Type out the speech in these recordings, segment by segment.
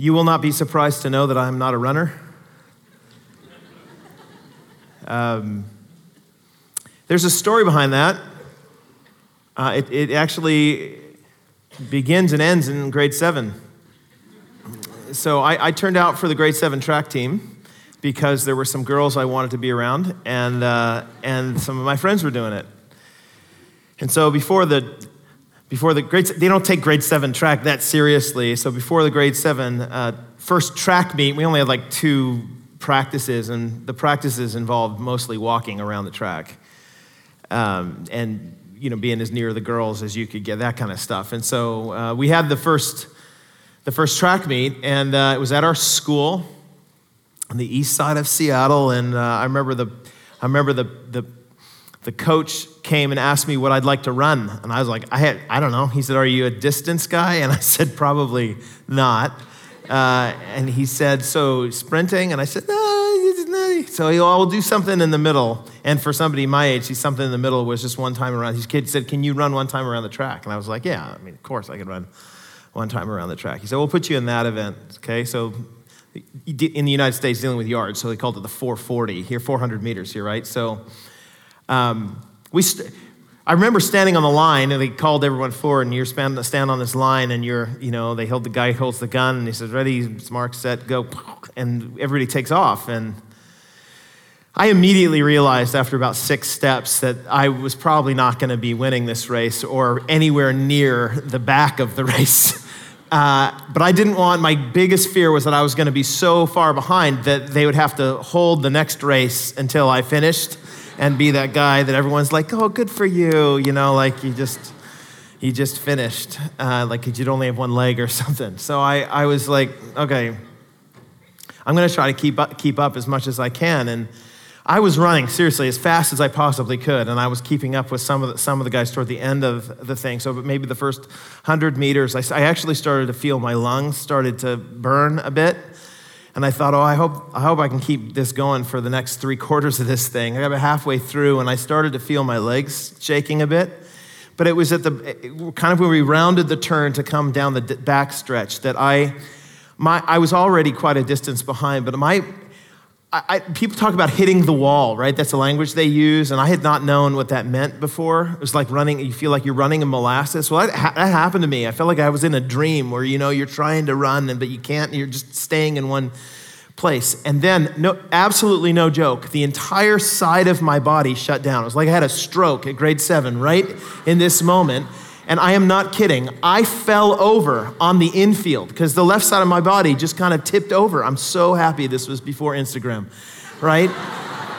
You will not be surprised to know that I'm not a runner. Um, there's a story behind that. Uh, it, it actually begins and ends in grade seven. So I, I, turned out for the grade seven track team because there were some girls I wanted to be around, and, uh, and some of my friends were doing it. And so before the before the grade, they don't take grade seven track that seriously. So before the grade seven uh, first track meet, we only had like two practices, and the practices involved mostly walking around the track, um, and you know being as near the girls as you could get, that kind of stuff. And so uh, we had the first the first track meet, and uh, it was at our school on the east side of Seattle. And uh, I remember the I remember the the the coach came and asked me what I'd like to run. And I was like, I, had, I don't know. He said, Are you a distance guy? And I said, Probably not. Uh, and he said, So sprinting? And I said, No. So he, I'll do something in the middle. And for somebody my age, he's something in the middle was just one time around. His kid said, Can you run one time around the track? And I was like, Yeah, I mean, of course I can run one time around the track. He said, We'll put you in that event. Okay, so in the United States, dealing with yards, so they called it the 440. Here, 400 meters here, right? So um, we st- I remember standing on the line and they called everyone forward and you're stand, stand on this line and you're, you know, they held the guy holds the gun and he says, ready, mark, set, go. And everybody takes off. And I immediately realized after about six steps that I was probably not going to be winning this race or anywhere near the back of the race. Uh, but I didn't want, my biggest fear was that I was going to be so far behind that they would have to hold the next race until I finished and be that guy that everyone's like, oh, good for you, you know, like you just, you just finished, uh, like you'd only have one leg or something. So I, I was like, okay, I'm going to try to keep up, keep up as much as I can. And I was running seriously as fast as I possibly could, and I was keeping up with some of the, some of the guys toward the end of the thing. So maybe the first hundred meters, I, I actually started to feel my lungs started to burn a bit. And I thought, oh, I hope, I hope I can keep this going for the next three quarters of this thing. I got about halfway through and I started to feel my legs shaking a bit. But it was at the kind of when we rounded the turn to come down the back stretch that I, my, I was already quite a distance behind, but my, I, I, people talk about hitting the wall, right? That's the language they use, and I had not known what that meant before. It was like running, you feel like you're running in molasses. Well, that, that happened to me. I felt like I was in a dream where, you know, you're trying to run, and, but you can't, you're just staying in one place. And then, no, absolutely no joke, the entire side of my body shut down. It was like I had a stroke at grade seven, right in this moment. And I am not kidding. I fell over on the infield because the left side of my body just kind of tipped over. I'm so happy this was before Instagram, right?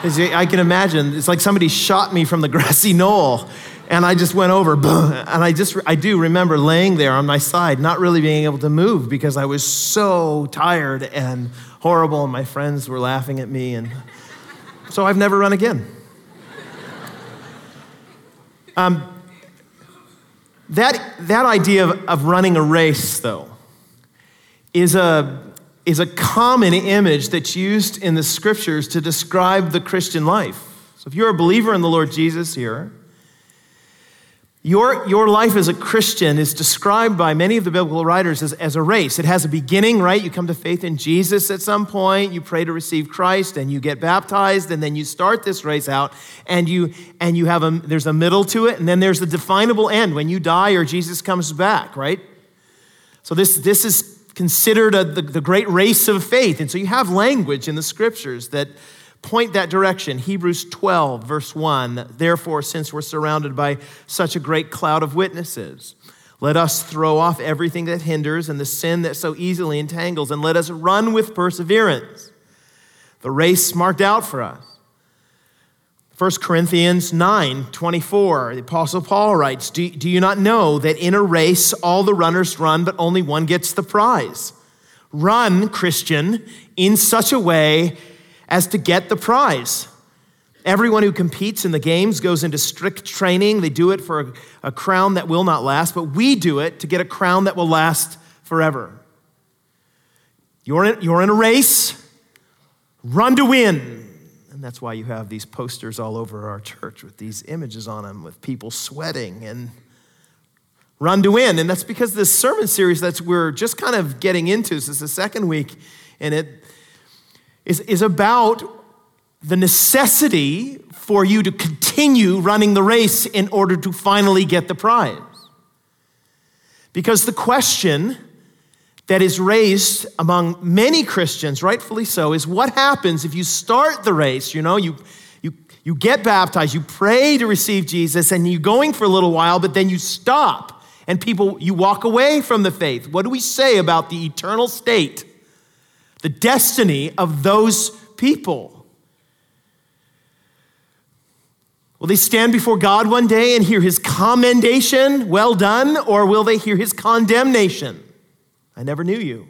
I can imagine it's like somebody shot me from the grassy knoll and I just went over, and I just, I do remember laying there on my side, not really being able to move because I was so tired and horrible, and my friends were laughing at me, and so I've never run again. Um, that, that idea of, of running a race, though, is a, is a common image that's used in the scriptures to describe the Christian life. So if you're a believer in the Lord Jesus here, your, your life as a Christian is described by many of the biblical writers as, as a race. It has a beginning, right? You come to faith in Jesus at some point, you pray to receive Christ, and you get baptized, and then you start this race out, and you and you have a there's a middle to it, and then there's a definable end when you die or Jesus comes back, right? So this this is considered a, the, the great race of faith. And so you have language in the scriptures that point that direction. Hebrews 12, verse 1. Therefore, since we're surrounded by such a great cloud of witnesses, let us throw off everything that hinders and the sin that so easily entangles, and let us run with perseverance the race marked out for us. 1 Corinthians 9 24, the Apostle Paul writes, do, do you not know that in a race all the runners run, but only one gets the prize? Run, Christian, in such a way as to get the prize. Everyone who competes in the games goes into strict training. They do it for a, a, crown that will not last, but we do it to get a crown that will last forever. You're in, you're in a race, run to win. And that's why you have these posters all over our church with these images on them with people sweating and run to win. And that's because this sermon series that we're just kind of getting into, this is the second week, and it is, is about the necessity for you to continue running the race in order to finally get the prize. Because the question that is raised among many Christians, rightfully so, is what happens if you start the race? You know, you, you, you get baptized, you pray to receive Jesus, and you're going for a little while, but then you stop and people, you walk away from the faith. What do we say about the eternal state, the destiny of those people? Will they stand before God one day and hear his commendation, well done, or will they hear his condemnation? I never knew you.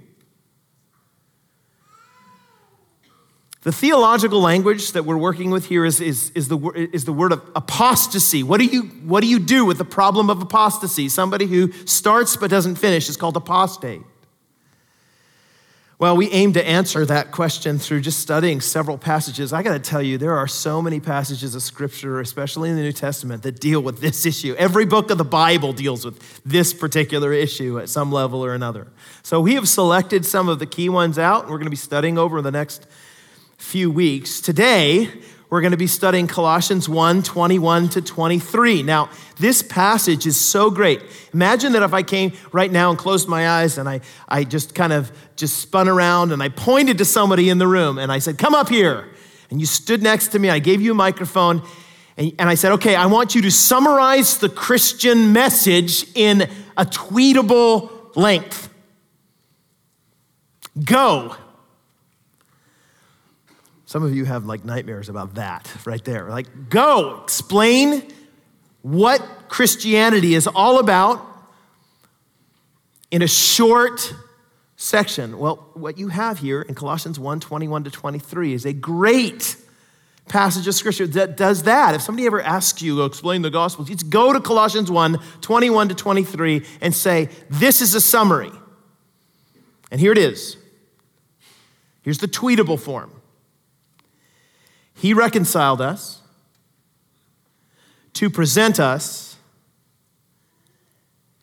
The theological language that we're working with here is, is, is, the, is the word of apostasy. What do, you, what do you do with the problem of apostasy? Somebody who starts but doesn't finish is called apostate. Well, we aim to answer that question through just studying several passages. I got to tell you, there are so many passages of Scripture, especially in the New Testament, that deal with this issue. Every book of the Bible deals with this particular issue at some level or another. So we have selected some of the key ones out, and we're going to be studying over the next few weeks. Today, we're going to be studying Colossians 1 21 to 23. Now, this passage is so great. Imagine that if I came right now and closed my eyes and I, I just kind of just spun around and I pointed to somebody in the room and I said, Come up here. And you stood next to me, I gave you a microphone, and, and I said, Okay, I want you to summarize the Christian message in a tweetable length. Go. Some of you have like nightmares about that right there. Like, go, explain what Christianity is all about in a short section. Well, what you have here in Colossians 1 21 to 23 is a great passage of scripture that does that. If somebody ever asks you to explain the gospel, just go to Colossians 1 21 to 23 and say, This is a summary. And here it is. Here's the tweetable form. He reconciled us to present us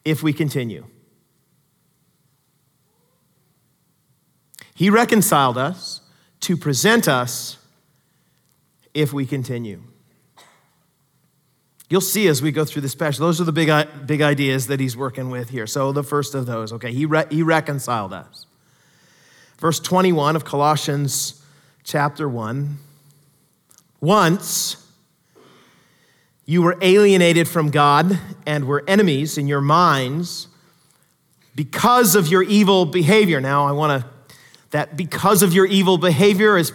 if we continue. He reconciled us to present us if we continue. You'll see as we go through this passage, those are the big, big ideas that he's working with here. So, the first of those, okay, he, re- he reconciled us. Verse 21 of Colossians chapter 1 once you were alienated from God and were enemies in your minds because of your evil behavior. Now, I want to, that because of your evil behavior is,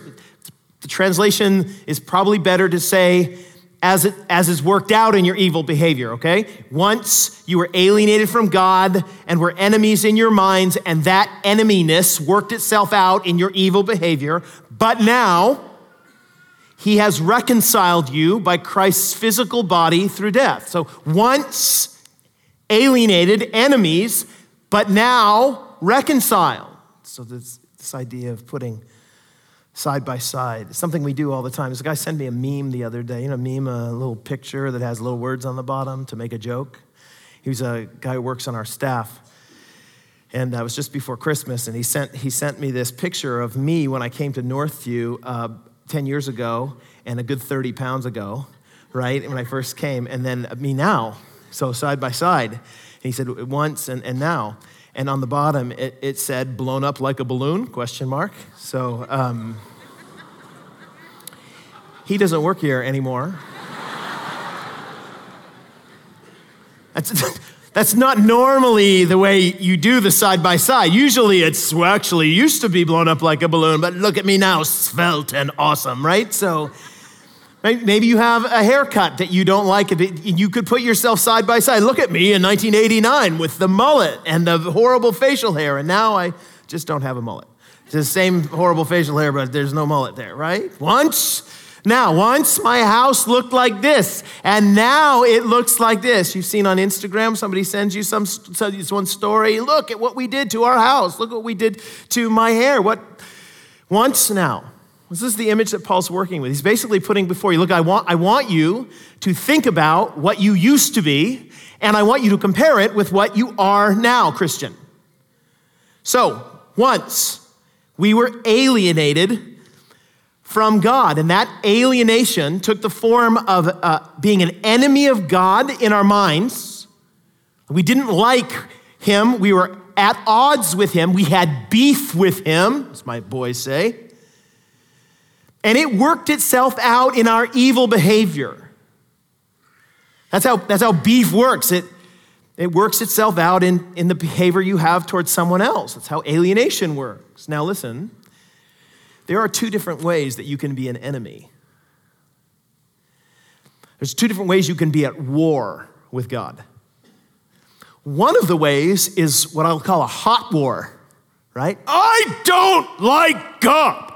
the translation is probably better to say, as, it, as is worked out in your evil behavior, okay? Once you were alienated from God and were enemies in your minds, and that eneminess worked itself out in your evil behavior. But now, he has reconciled you by Christ's physical body through death. So once alienated enemies, but now reconciled. So this, this idea of putting side by side, something we do all the time. This guy sent me a meme the other day, you know, meme, a little picture that has little words on the bottom to make a joke. He was a guy who works on our staff. And that was just before Christmas, and he sent, he sent me this picture of me when I came to Northview uh, 10 years ago and a good 30 pounds ago, right? When I first came, and then me now. So side by side. And he said once and, and now. And on the bottom, it, it said blown up like a balloon, question mark. So um, he doesn't work here anymore. That's, that's not normally the way you do the side by side. Usually it's well, actually used to be blown up like a balloon, but look at me now, svelte and awesome, right? So maybe you have a haircut that you don't like. You could put yourself side by side. Look at me in 1989 with the mullet and the horrible facial hair, and now I just don't have a mullet. It's the same horrible facial hair, but there's no mullet there, right? Once now, once my house looked like this, and now it looks like this. You've seen on Instagram, somebody sends you some one story. Look at what we did to our house. Look at what we did to my hair. What once now, This is the image that Paul's working with. He's basically putting before you look, I want, I want you to think about what you used to be, and I want you to compare it with what you are now, Christian. So, once we were alienated from God, and that alienation took the form of uh, being an enemy of God in our minds. We didn't like him, we were at odds with him, we had beef with him, as my boys say. And it worked itself out in our evil behavior. That's how, that's how beef works. It, it works itself out in, in the behavior you have towards someone else. That's how alienation works. Now, listen, there are two different ways that you can be an enemy. There's two different ways you can be at war with God. One of the ways is what I'll call a hot war, right? I don't like God.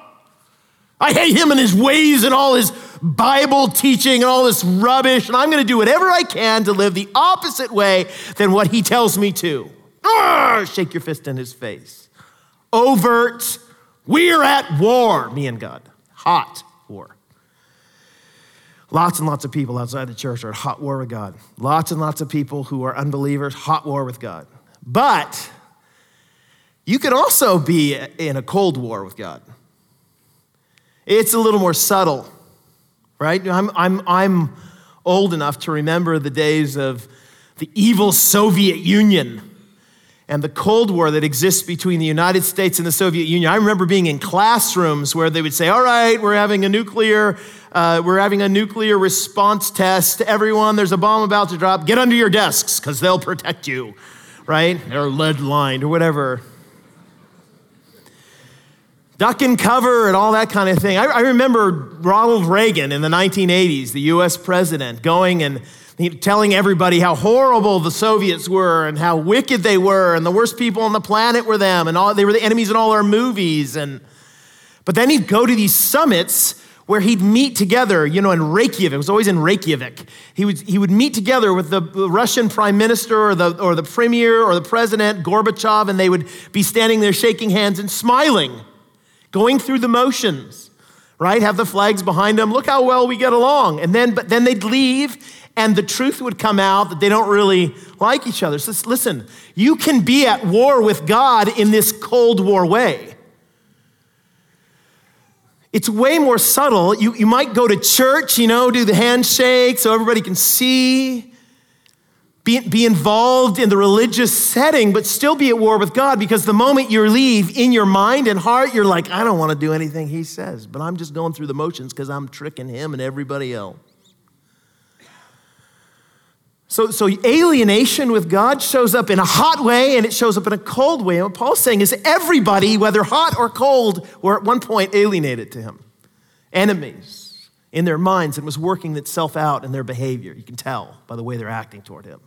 I hate him and his ways and all his Bible teaching and all this rubbish, and I'm going to do whatever I can to live the opposite way than what he tells me to. Arr, shake your fist in his face. Overt, we're at war, me and God. Hot war. Lots and lots of people outside the church are at hot war with God. Lots and lots of people who are unbelievers, hot war with God. But you can also be in a cold war with God. It's a little more subtle, right? I'm, I'm, I'm old enough to remember the days of the evil Soviet Union and the Cold War that exists between the United States and the Soviet Union. I remember being in classrooms where they would say, "All right, we're having a nuclear, uh, we're having a nuclear response test. Everyone, there's a bomb about to drop. Get under your desks because they'll protect you." Right? Or lead lined or whatever duck and cover and all that kind of thing. I, I, remember Ronald Reagan in the 1980s, the US president, going and telling everybody how horrible the Soviets were and how wicked they were and the worst people on the planet were them and all, they were the enemies in all our movies. And, but then he'd go to these summits where he'd meet together, you know, in Reykjavik. It was always in Reykjavik. He would, he would meet together with the Russian prime minister or the, or the premier or the president, Gorbachev, and they would be standing there shaking hands and smiling going through the motions, right? Have the flags behind them. Look how well we get along. And then, but then they'd leave and the truth would come out that they don't really like each other. So listen, you can be at war with God in this Cold War way. It's way more subtle. You, you might go to church, you know, do the handshake so everybody can see be, be involved in the religious setting, but still be at war with God because the moment you leave in your mind and heart, you're like, I don't want to do anything he says, but I'm just going through the motions because I'm tricking him and everybody else. So, so alienation with God shows up in a hot way and it shows up in a cold way. And what Paul's saying is everybody, whether hot or cold, were at one point alienated to him, enemies in their minds, and was working itself out in their behavior. You can tell by the way they're acting toward him.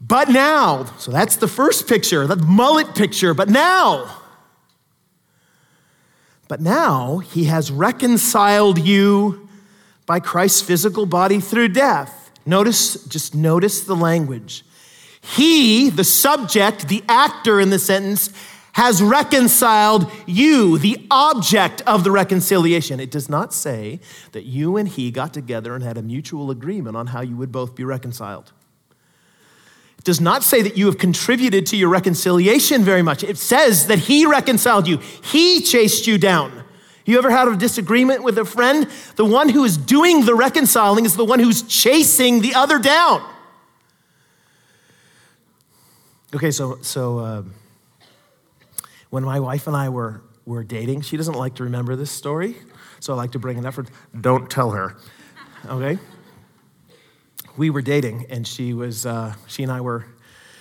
But now, so that's the first picture, the mullet picture, but now, but now he has reconciled you by Christ's physical body through death. Notice, just notice the language. He, the subject, the actor in the sentence, has reconciled you, the object of the reconciliation. It does not say that you and he got together and had a mutual agreement on how you would both be reconciled. It does not say that you have contributed to your reconciliation very much. It says that He reconciled you, He chased you down. You ever had a disagreement with a friend? The one who is doing the reconciling is the one who's chasing the other down. Okay, so, so uh, when my wife and I were, were dating, she doesn't like to remember this story, so I like to bring it up don't tell her, okay? we were dating, and she was uh, she and I were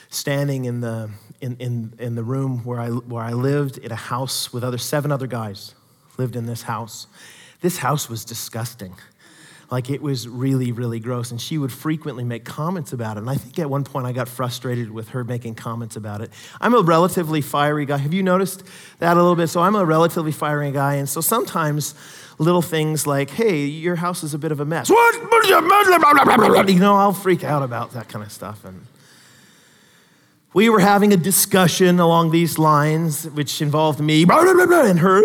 standing in the in, in, in the room where I where I lived in a house with other seven other guys lived in this house. This house was disgusting. Like it was really, really gross. And she would frequently make comments about it. And I think at one point I got frustrated with her making comments about it. I'm a relatively fiery guy. Have you noticed that a little bit? So I'm a relatively fiery guy. And so sometimes little things like, hey, your house is a bit of a mess. What? You know, I'll freak out about that kind of stuff. And we were having a discussion along these lines, which involved me and her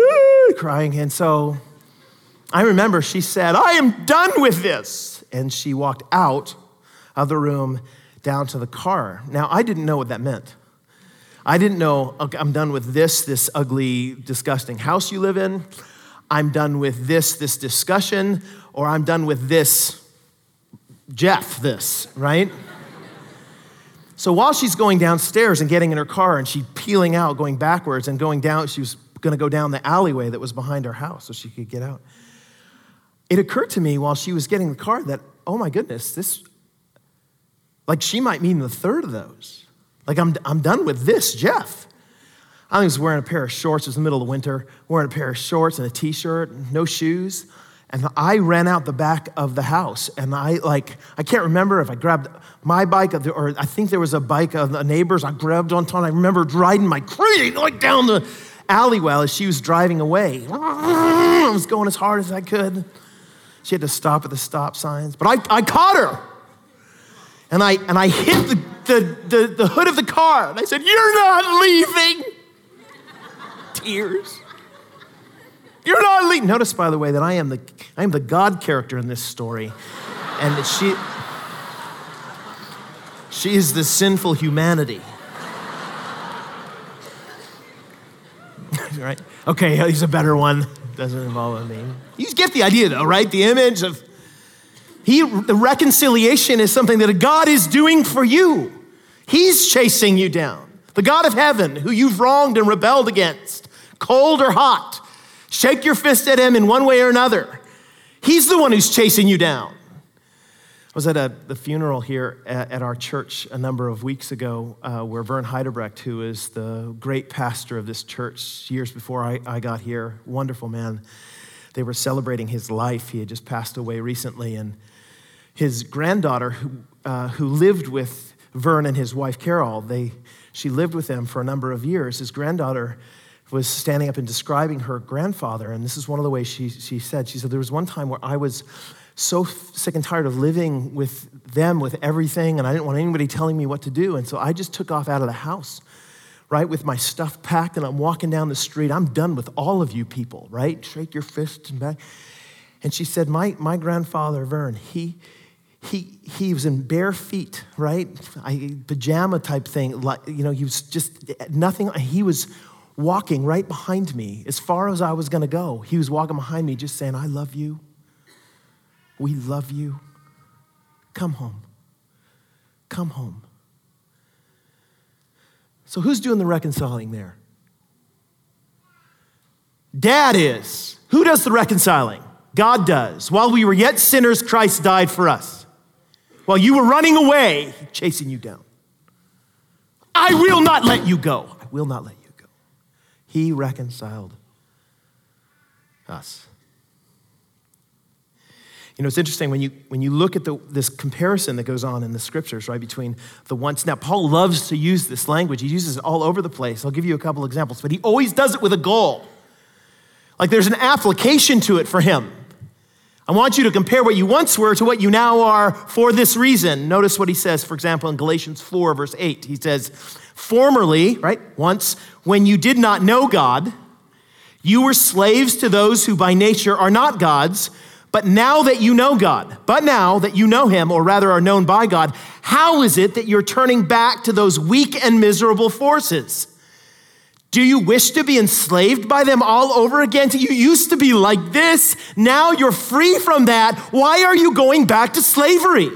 crying. And so I remember she said, I am done with this. And she walked out of the room down to the car. Now, I didn't know what that meant. I didn't know, okay, I'm done with this, this ugly, disgusting house you live in. I'm done with this, this discussion, or I'm done with this, Jeff, this, right? so while she's going downstairs and getting in her car and she's peeling out, going backwards and going down, she was going to go down the alleyway that was behind our house so she could get out. It occurred to me while she was getting the car that, oh my goodness, this, like she might mean the third of those. Like I'm, I'm done with this, Jeff. I was wearing a pair of shorts. It was the middle of the winter, wearing a pair of shorts and a t-shirt, no shoes. And I ran out the back of the house. And I like, I can't remember if I grabbed my bike or I think there was a bike of the neighbors. I grabbed onto. I remember riding my crazy like down the alleyway as she was driving away. I was going as hard as I could. She had to stop at the stop signs. But I, I caught her. And I, and I hit the, the, the, the hood of the car. And I said, You're not leaving. Tears. You're not leaving. Notice, by the way, that I am the, I am the God character in this story. And that she, she is the sinful humanity. right? Okay, he's a better one. Doesn't involve me. You get the idea, though, right? The image of he, the reconciliation is something that God is doing for you. He's chasing you down. The God of heaven, who you've wronged and rebelled against, cold or hot, shake your fist at him in one way or another. He's the one who's chasing you down. I was at a, the funeral here at, at, our church a number of weeks ago uh, where Vern Heidebrecht, who is the great pastor of this church years before I, I got here, wonderful man, they were celebrating his life. He had just passed away recently, and his granddaughter, who, uh, who lived with Vern and his wife Carol, they, she lived with them for a number of years. His granddaughter was standing up and describing her grandfather, and this is one of the ways she, she said, she said, there was one time where I was so sick and tired of living with them, with everything, and I didn't want anybody telling me what to do, and so I just took off out of the house right, with my stuff packed, and I'm walking down the street. I'm done with all of you people, right? Shake your fists and back. And she said, My, my grandfather, Vern, he, he, he was in bare feet, right? I, pajama type thing. Like, you know, he was just nothing. He was walking right behind me as far as I was going to go. He was walking behind me just saying, I love you. We love you. Come home. Come home. So, who's doing the reconciling there? Dad is. Who does the reconciling? God does. While we were yet sinners, Christ died for us. While you were running away, chasing you down. I will not let you go. I will not let you go. He reconciled us. You know, it's interesting when you, when you look at the, this comparison that goes on in the scriptures, right, between the once. Now, Paul loves to use this language. He uses it all over the place. I'll give you a couple examples, but he always does it with a goal. Like there's an application to it for him. I want you to compare what you once were to what you now are for this reason. Notice what he says, for example, in Galatians 4, verse 8. He says, Formerly, right, once, when you did not know God, you were slaves to those who by nature are not gods. But now that you know God, but now that you know Him, or rather are known by God, how is it that you're turning back to those weak and miserable forces? Do you wish to be enslaved by them all over again? You used to be like this. Now you're free from that. Why are you going back to slavery?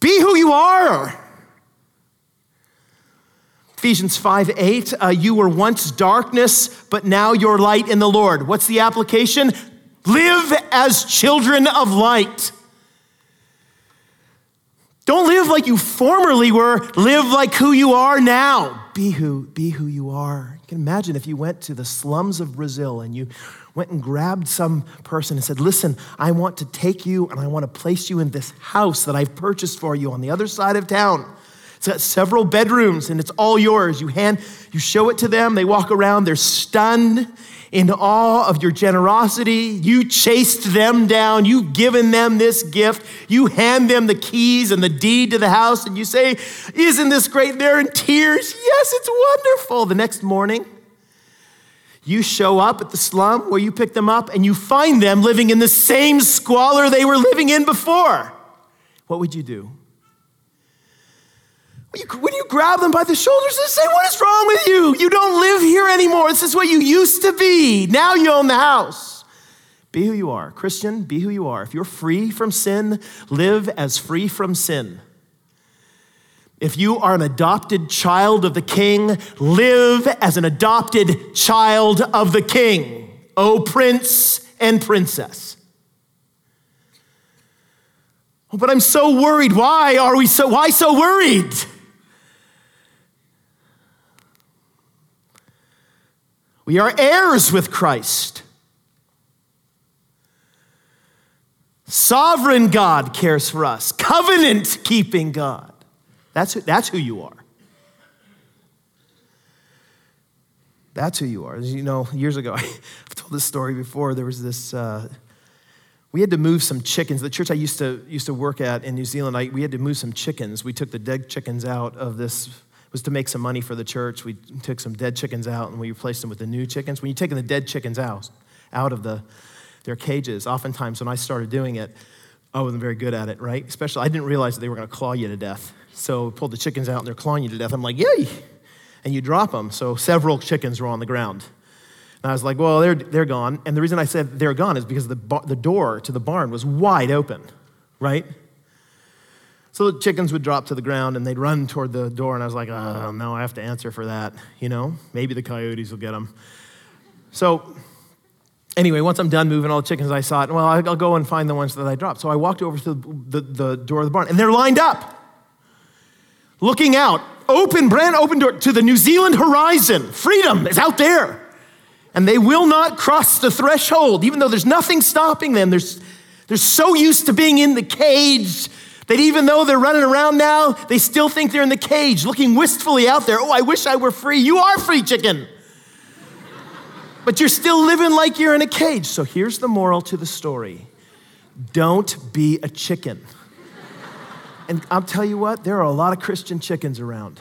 Be who you are. Ephesians 5 8, uh, you were once darkness, but now you're light in the Lord. What's the application? Live as children of light. Don't live like you formerly were, live like who you are now be who, be who you are. You can imagine if you went to the slums of Brazil and you went and grabbed some person and said, Listen, I want to take you and I want to place you in this house that I've purchased for you on the other side of town. It's got several bedrooms and it's all yours. You hand, you show it to them, they walk around, they're stunned in awe of your generosity. You chased them down. You've given them this gift. You hand them the keys and the deed to the house, and you say, Isn't this great? They're in tears. Yes, it's wonderful. The next morning, you show up at the slum where you pick them up, and you find them living in the same squalor they were living in before. What would you do? When you grab them by the shoulders and say, What is wrong with you? You don't live here anymore. This is what you used to be. Now you own the house. Be who you are. Christian, be who you are. If you're free from sin, live as free from sin. If you are an adopted child of the king, live as an adopted child of the king. O prince and princess. Oh, but I'm so worried. Why are we so why so worried? We are heirs with Christ. Sovereign God cares for us, covenant keeping God. That's who, that's who you are. That's who you are. As you know, years ago, I've told this story before. There was this, uh, we had to move some chickens. The church I used to, used to work at in New Zealand, I, we had to move some chickens. We took the dead chickens out of this was to make some money for the church. We took some dead chickens out and we replaced them with the new chickens. When you're taking the dead chickens out, out of the, their cages, oftentimes when I started doing it, I wasn't very good at it, right? Especially, I didn't realize that they were going to claw you to death. So pulled the chickens out and they're clawing you to death. I'm like, yay! And you drop them. So several chickens were on the ground. And I was like, well, they're, they're gone. And the reason I said they're gone is because the, the door to the barn was wide open, right? So the chickens would drop to the ground and they'd run toward the door, and I was like, oh, no, I have to answer for that. You know, maybe the coyotes will get them. So, anyway, once I'm done moving all the chickens, I saw it. Well, I'll go and find the ones that I dropped. So I walked over to the, the, the door of the barn, and they're lined up, looking out, open, brand open door to the New Zealand horizon. Freedom is out there. And they will not cross the threshold, even though there's nothing stopping them. There's, they're so used to being in the cage that even though they're running around now, they still think they're in the cage, looking wistfully out there. Oh, I wish I were free. You are free, chicken. but you're still living like you're in a cage. So here's the moral to the story don't be a chicken. and I'll tell you what, there are a lot of Christian chickens around.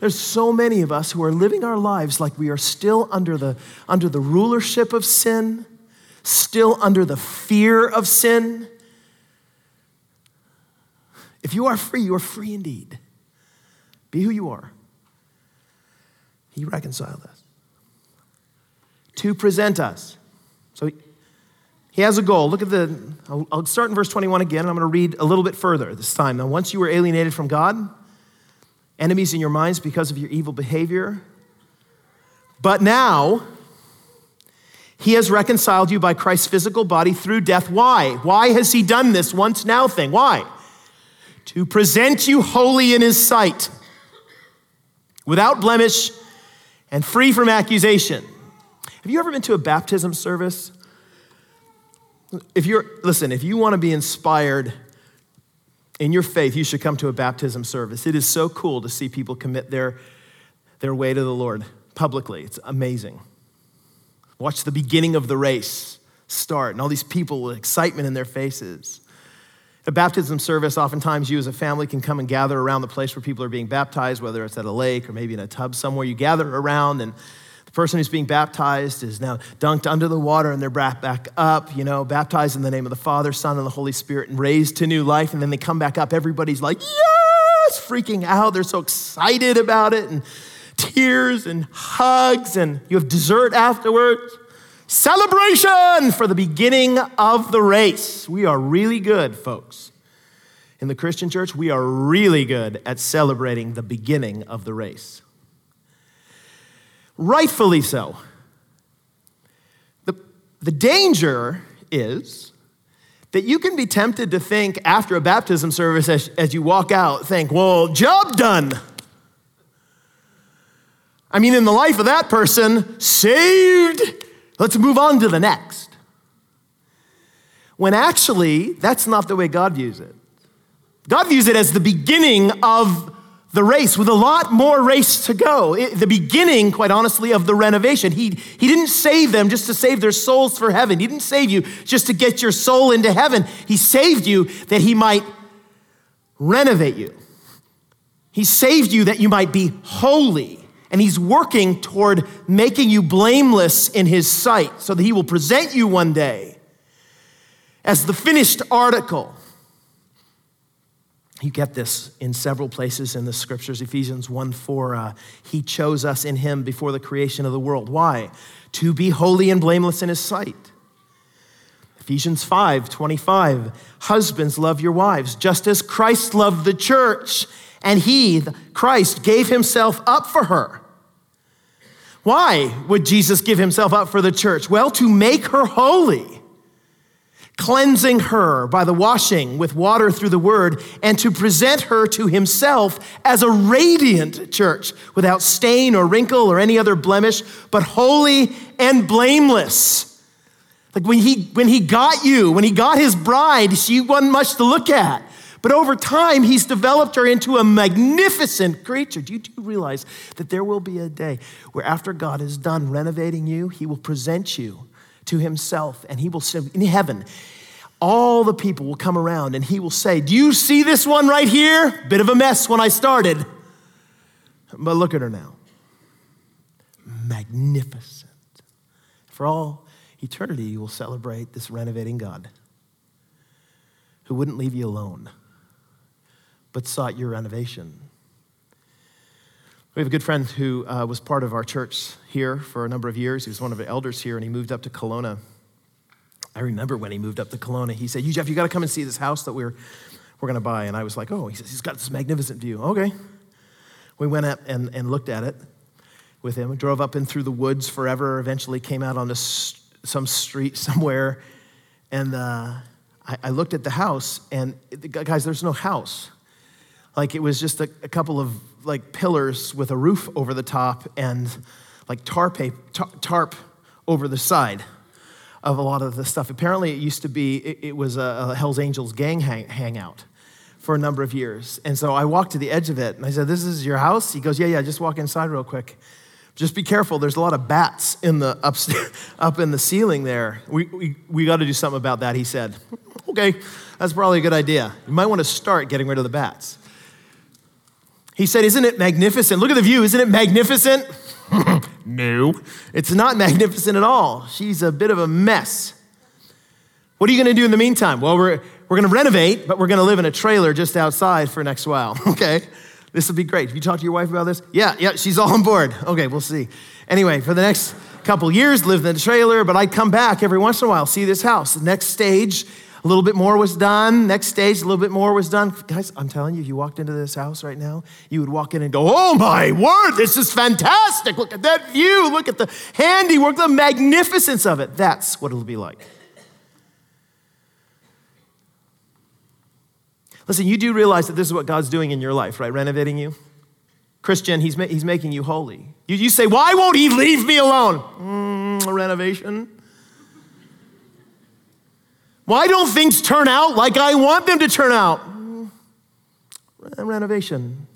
There's so many of us who are living our lives like we are still under the, under the rulership of sin, still under the fear of sin if you are free, you are free indeed. Be who you are. He reconciled us to present us. So he has a goal. Look at the, I'll, start in verse 21 again, and I'm going to read a little bit further this time. Now, once you were alienated from God, enemies in your minds because of your evil behavior, but now, he has reconciled you by Christ's physical body through death. Why? Why has he done this once now thing? Why? To present you holy in his sight, without blemish and free from accusation. Have you ever been to a baptism service? If you're, listen, if you want to be inspired in your faith, you should come to a baptism service. It is so cool to see people commit their, their way to the Lord publicly. It's amazing. Watch the beginning of the race start and all these people with excitement in their faces. A baptism service, oftentimes you as a family can come and gather around the place where people are being baptized, whether it's at a lake or maybe in a tub somewhere. You gather around, and the person who's being baptized is now dunked under the water and they're brought back up, you know, baptized in the name of the Father, Son, and the Holy Spirit, and raised to new life. And then they come back up. Everybody's like, yes, freaking out. They're so excited about it, and tears and hugs, and you have dessert afterwards. Celebration for the beginning of the race. We are really good, folks. In the Christian church, we are really good at celebrating the beginning of the race. Rightfully so. The, the danger is that you can be tempted to think after a baptism service as, as you walk out, think, well, job done. I mean, in the life of that person, saved Let's move on to the next. When actually, that's not the way God views it. God views it as the beginning of the race with a lot more race to go. It, the beginning, quite honestly, of the renovation. He, he didn't save them just to save their souls for heaven. He didn't save you just to get your soul into heaven. He saved you that he might renovate you. He saved you that you might be holy. And he's working toward making you blameless in his sight so that he will present you one day as the finished article you get this in several places in the scriptures. Ephesians 1 4, uh, he chose us in him before the creation of the world. Why? To be holy and blameless in his sight. Ephesians 5 25, husbands, love your wives, just as Christ loved the church, and he, Christ, gave himself up for her. Why would Jesus give himself up for the church? Well, to make her holy cleansing her by the washing with water through the word, and to present her to himself as a radiant church without stain or wrinkle or any other blemish, but holy and blameless. Like when he, when he got you, when he got his bride, she wasn't much to look at. But over time, he's developed her into a magnificent creature. Do you, do realize that there will be a day where, after God is done renovating you, he will present you to himself, and he will say, in heaven, all the people will come around and he will say, Do you see this one right here? Bit of a mess when I started, but look at her now. Magnificent. For all eternity, you will celebrate this renovating God who wouldn't leave you alone, but sought your renovation. We have a good friend who uh, was part of our church here for a number of years. He was one of the elders here, and he moved up to Kelowna. I remember when he moved up to Kelowna, he said, You, Jeff, you got to come and see this house that we're, we're going to buy. And I was like, Oh, he says, He's got this magnificent view. Okay. We went up and, and looked at it with him, drove up and through the woods forever, eventually came out on this, some street somewhere. And uh, I, I, looked at the house, and guys, there's no house. Like it was just a, a couple of like pillars with a roof over the top and like tarp, tarp over the side of a lot of the stuff. Apparently, it used to be, it, it was a, a, Hells Angels gang hang, hangout for a number of years. And so I walked to the edge of it and I said, This is your house? He goes, Yeah, yeah, just walk inside real quick. Just be careful. There's a lot of bats in the upstairs, up in the ceiling there. We, we, we got to do something about that, he said. Okay, that's probably a good idea. You might want to start getting rid of the bats. He said, Isn't it magnificent? Look at the view. Isn't it magnificent? no, it's not magnificent at all. She's a bit of a mess. What are you going to do in the meantime? Well, we're, we're going to renovate, but we're going to live in a trailer just outside for next while. Okay, this will be great. Have you talked to your wife about this? Yeah, yeah, she's all on board. Okay, we'll see. Anyway, for the next couple years, live in the trailer, but I'd come back every once in a while, see this house. The next stage a little bit more was done. Next stage, a little bit more was done. Guys, I'm telling you, if you walked into this house right now, you would walk in and go, Oh my word, this is fantastic. Look at that view. Look at the handiwork, the magnificence of it. That's what it'll be like. Listen, you do realize that this is what God's doing in your life, right? Renovating you. Christian, he's, ma- he's making you holy. You, you say, Why won't he leave me alone? Mm, renovation. Why don't things turn out like I want them to turn out? Renovation.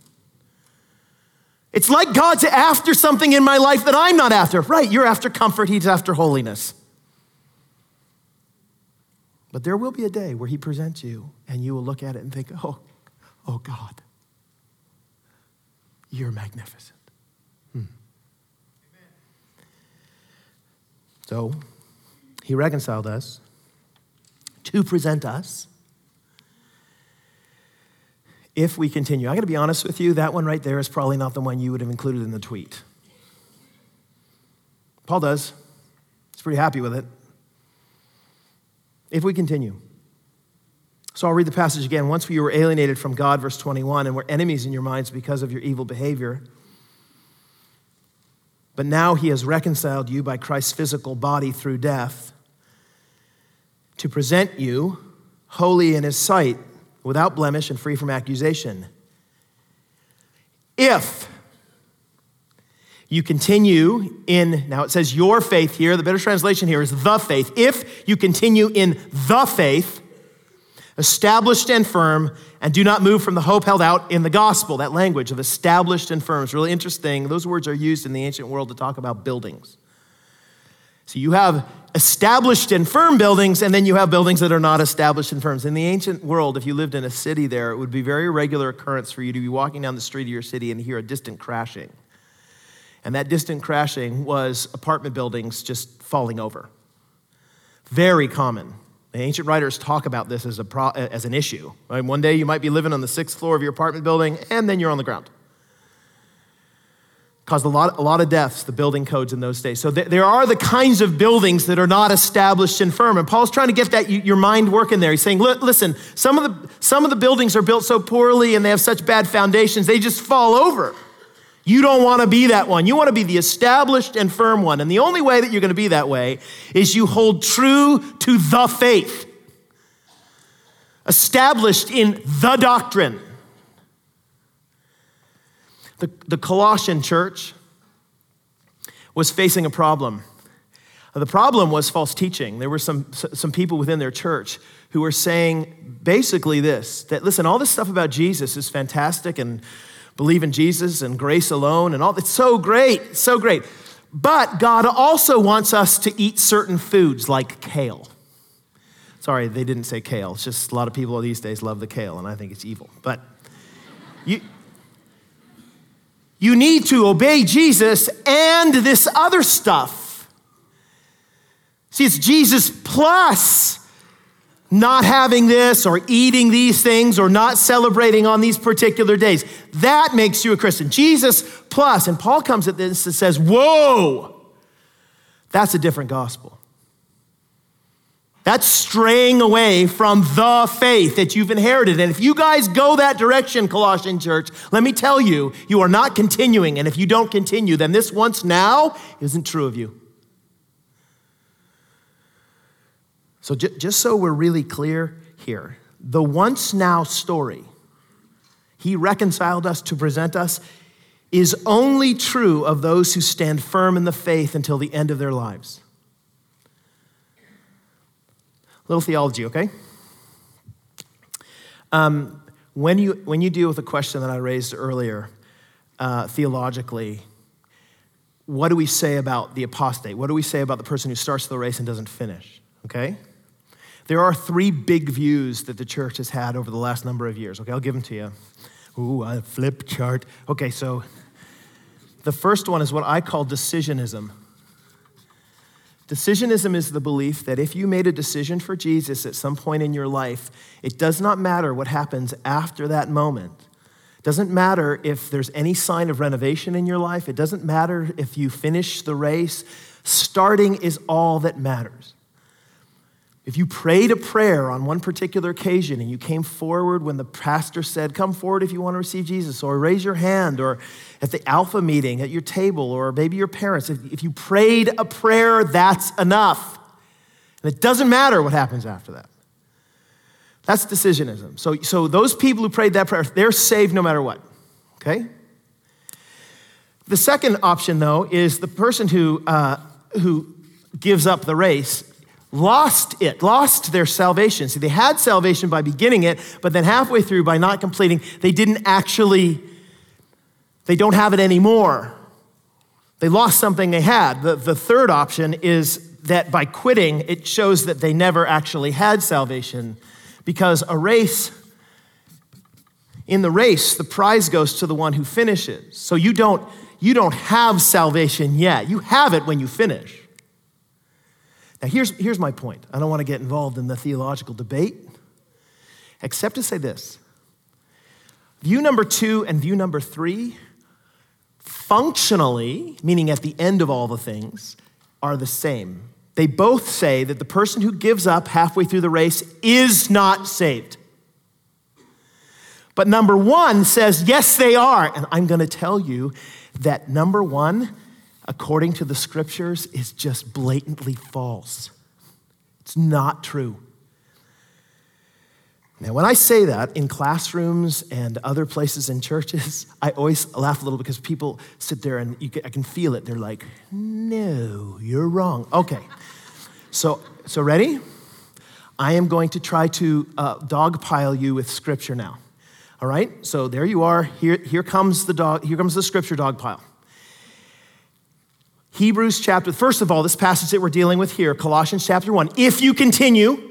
It's like God's after something in my life that I'm not after. Right, you're after comfort, He's after holiness. But there will be a day where He presents you and you will look at it and think, oh, oh God, you're magnificent. Hmm. So, He reconciled us to present us. If we continue, I gotta be honest with you, that one right there is probably not the one you would have included in the tweet. Paul does. He's pretty happy with it. If we continue. So I'll read the passage again. Once we were alienated from God, verse 21, and were enemies in your minds because of your evil behavior. But now he has reconciled you by Christ's physical body through death to present you holy in his sight, without blemish and free from accusation. If you continue in, now it says your faith here, the better translation here is the faith. If you continue in the faith, established and firm, and do not move from the hope held out in the gospel. That language of established and firm is really interesting. Those words are used in the ancient world to talk about buildings. So you have established and firm buildings, and then you have buildings that are not established and firm. In the ancient world, if you lived in a city there, it would be very regular occurrence for you to be walking down the street of your city and hear a distant crashing. And that distant crashing was apartment buildings just falling over. Very common. The ancient writers talk about this as, a pro, as an issue. Right? One day you might be living on the sixth floor of your apartment building, and then you're on the ground. Caused a lot, a lot of deaths, the building codes in those days. So th- there are the kinds of buildings that are not established and firm. And Paul's trying to get that your mind working there. He's saying, look, listen, some of, the, some of the buildings are built so poorly and they have such bad foundations, they just fall over. You don't want to be that one. You want to be the established and firm one. And the only way that you're going to be that way is you hold true to the faith, established in the doctrine. The, the Colossian church was facing a problem. The problem was false teaching. There were some, some people within their church who were saying basically this that, listen, all this stuff about Jesus is fantastic and believe in Jesus and grace alone and all. It's so great, so great. But God also wants us to eat certain foods like kale. Sorry, they didn't say kale. It's just a lot of people these days love the kale, and I think it's evil. But you, you need to obey Jesus and this other stuff. See, it's Jesus plus not having this or eating these things or not celebrating on these particular days. That makes you a Christian. Jesus plus, and Paul comes at this and says, Whoa, that's a different gospel. That's straying away from the faith that you've inherited. And if you guys go that direction, Colossian church, let me tell you, you are not continuing. And if you don't continue, then this once now isn't true of you. So, j- just so we're really clear here, the once now story, he reconciled us to present us, is only true of those who stand firm in the faith until the end of their lives. Little theology, okay? Um, when, you, when you deal with the question that I raised earlier, uh, theologically, what do we say about the apostate? What do we say about the person who starts the race and doesn't finish? Okay? There are three big views that the church has had over the last number of years. Okay, I'll give them to you. Ooh, a flip chart. Okay, so the first one is what I call decisionism. Decisionism is the belief that if you made a decision for Jesus at some point in your life, it does not matter what happens after that moment. It doesn't matter if there's any sign of renovation in your life. It doesn't matter if you finish the race. Starting is all that matters. If you prayed a prayer on one particular occasion and you came forward when the pastor said, Come forward if you want to receive Jesus, or raise your hand, or at the Alpha meeting at your table, or maybe your parents, if you prayed a prayer, that's enough. And it doesn't matter what happens after that. That's decisionism. So, so those people who prayed that prayer, they're saved no matter what. Okay? The second option, though, is the person who, uh, who gives up the race lost it, lost their salvation. See, they had salvation by beginning it, but then halfway through, by not completing, they didn't actually, they don't have it anymore. They lost something they had. The, the third option is that by quitting, it shows that they never actually had salvation because a race, in the race, the prize goes to the one who finishes. So you don't, you don't have salvation yet. You have it when you finish. Now, here's, here's my point. I don't want to get involved in the theological debate, except to say this view number two and view number three, functionally, meaning at the end of all the things, are the same. They both say that the person who gives up halfway through the race is not saved. But number one says, yes, they are. And I'm going to tell you that number one according to the scriptures, is just blatantly false. It's not true. Now, when I say that in classrooms and other places in churches, I always laugh a little because people sit there and can, I can feel it. They're like, no, you're wrong. Okay. So, so ready? I am going to try to uh, dogpile you with scripture now. All right? So there you are. Here, here comes the dog, here comes the scripture dogpile. Hebrews chapter, first of all, this passage that we're dealing with here, Colossians chapter 1. If you continue,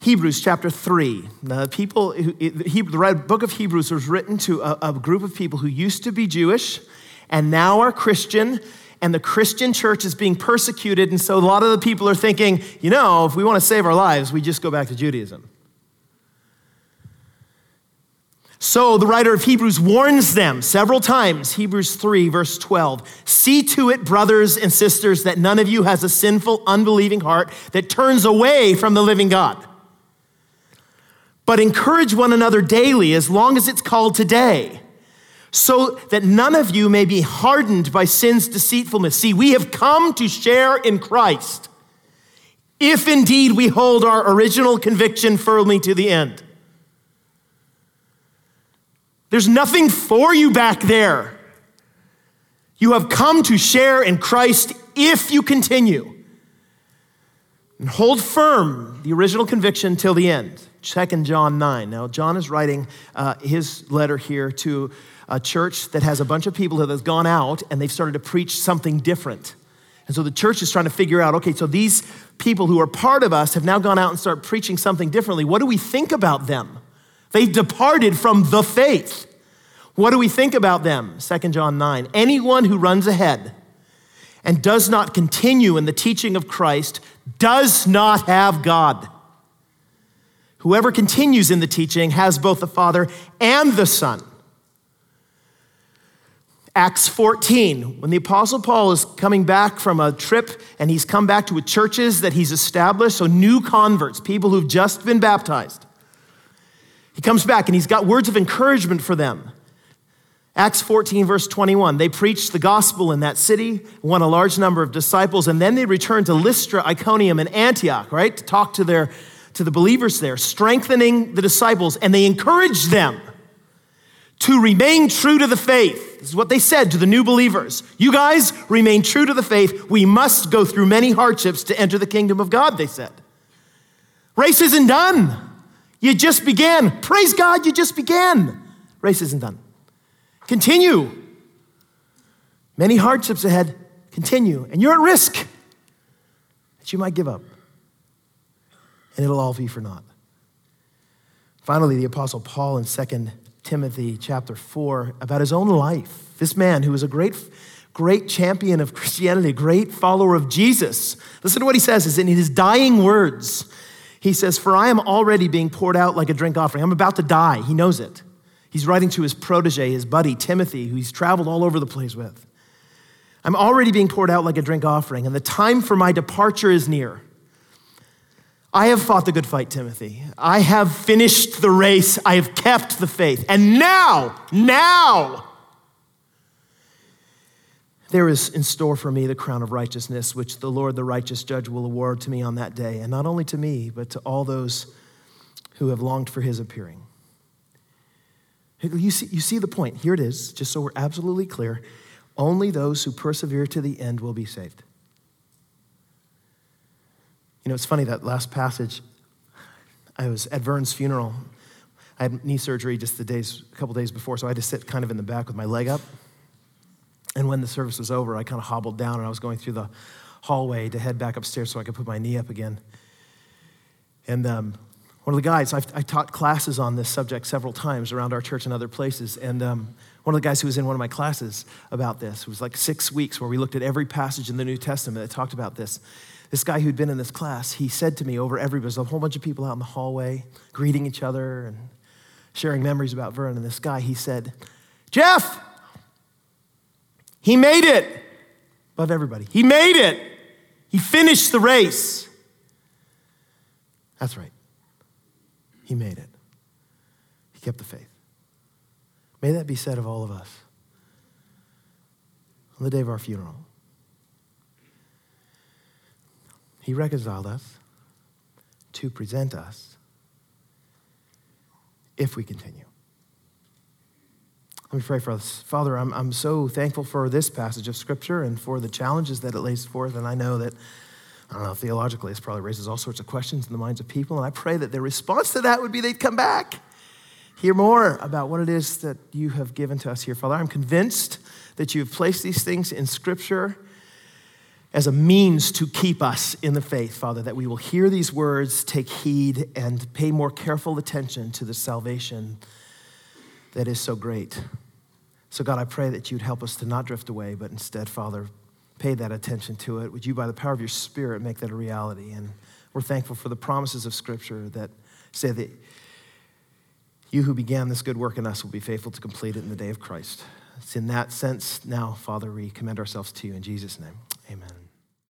Hebrews chapter 3. The people, the book of Hebrews was written to a, a group of people who used to be Jewish and now are Christian, and the Christian church is being persecuted. And so a lot of the people are thinking, you know, if we want to save our lives, we just go back to Judaism. So the writer of Hebrews warns them several times, Hebrews 3, verse 12 See to it, brothers and sisters, that none of you has a sinful, unbelieving heart that turns away from the living God. But encourage one another daily as long as it's called today, so that none of you may be hardened by sin's deceitfulness. See, we have come to share in Christ, if indeed we hold our original conviction firmly to the end. There's nothing for you back there. You have come to share in Christ if you continue. And hold firm the original conviction till the end. 2 John 9. Now, John is writing uh, his letter here to a church that has a bunch of people that has gone out and they've started to preach something different. And so the church is trying to figure out okay, so these people who are part of us have now gone out and start preaching something differently. What do we think about them? They've departed from the faith. What do we think about them? 2 John 9. Anyone who runs ahead and does not continue in the teaching of Christ does not have God. Whoever continues in the teaching has both the Father and the Son. Acts 14, when the Apostle Paul is coming back from a trip and he's come back to the churches that he's established, so new converts, people who've just been baptized. He comes back and he's got words of encouragement for them. Acts 14, verse 21. They preached the gospel in that city, won a large number of disciples, and then they returned to Lystra, Iconium, and Antioch, right, to talk to, their, to the believers there, strengthening the disciples, and they encouraged them to remain true to the faith. This is what they said to the new believers. You guys remain true to the faith. We must go through many hardships to enter the kingdom of God, they said. Race isn't done. You just began. Praise God, you just began. Race isn't done. Continue. Many hardships ahead. Continue. And you're at risk that you might give up. And it'll all be for naught. Finally, the Apostle Paul in 2 Timothy chapter 4 about his own life. This man who was a great, great champion of Christianity, a great follower of Jesus. Listen to what he says is in his dying words. He says, For I am already being poured out like a drink offering. I'm about to die. He knows it. He's writing to his protege, his buddy, Timothy, who he's traveled all over the place with. I'm already being poured out like a drink offering, and the time for my departure is near. I have fought the good fight, Timothy. I have finished the race. I have kept the faith. And now, now, there is in store for me the crown of righteousness, which the Lord, the righteous judge, will award to me on that day. And not only to me, but to all those who have longed for his appearing. You see, you see the point. Here it is, just so we're absolutely clear. Only those who persevere to the end will be saved. You know, it's funny that last passage, I was at Vern's funeral. I had knee surgery just the days, a couple days before, so I had to sit kind of in the back with my leg up. And when the service was over, I kind of hobbled down and I was going through the hallway to head back upstairs so I could put my knee up again. And um, one of the guys, I've, I taught classes on this subject several times around our church and other places. And um, one of the guys who was in one of my classes about this, it was like six weeks where we looked at every passage in the New Testament that talked about this. This guy who'd been in this class, he said to me over every, there's a whole bunch of people out in the hallway greeting each other and sharing memories about Vern. And this guy, he said, Jeff, he made it above everybody. He made it. He finished the race. That's right. He made it. He kept the faith. May that be said of all of us on the day of our funeral. He reconciled us to present us if we continue. Let me pray for us. Father, I'm, I'm so thankful for this passage of Scripture and for the challenges that it lays forth, and I know that I don't know, theologically, this probably raises all sorts of questions in the minds of people, and I pray that their response to that would be they'd come back, hear more about what it is that you have given to us here. Father, I'm convinced that you've placed these things in Scripture as a means to keep us in the faith, Father, that we will hear these words, take heed, and pay more careful attention to the salvation that is so great. So, God, I pray that you'd help us to not drift away, but instead, Father, pay that attention to it. Would you, by the power of your Spirit, make that a reality? And we're thankful for the promises of Scripture that say that you who began this good work in us will be faithful to complete it in the day of Christ. It's in that sense now, Father, we commend ourselves to you in Jesus' name. Amen.